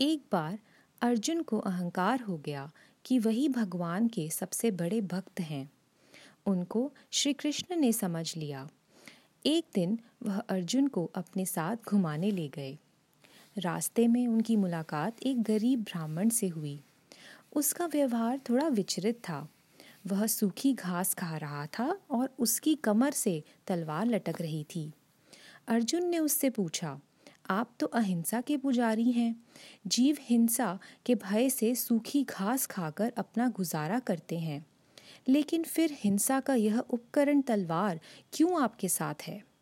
एक बार अर्जुन को अहंकार हो गया कि वही भगवान के सबसे बड़े भक्त हैं। उनको श्री कृष्ण ने समझ लिया। एक दिन वह अर्जुन को अपने साथ घुमाने ले गए। रास्ते में उनकी मुलाकात एक गरीब ब्राह्मण से हुई। उसका व्यवहार थोड़ा विचलित था। वह सूखी घास खा रहा था और उसकी कमर से तलवार लटक रही थी। अर्जुन ने उससे पूछा आप तो अहिंसा के पुजारी हैं। जीव हिंसा के भय से सूखी घास खाकर अपना गुजारा करते हैं। लेकिन फिर हिंसा का यह उपकरण तलवार क्यों आपके साथ है?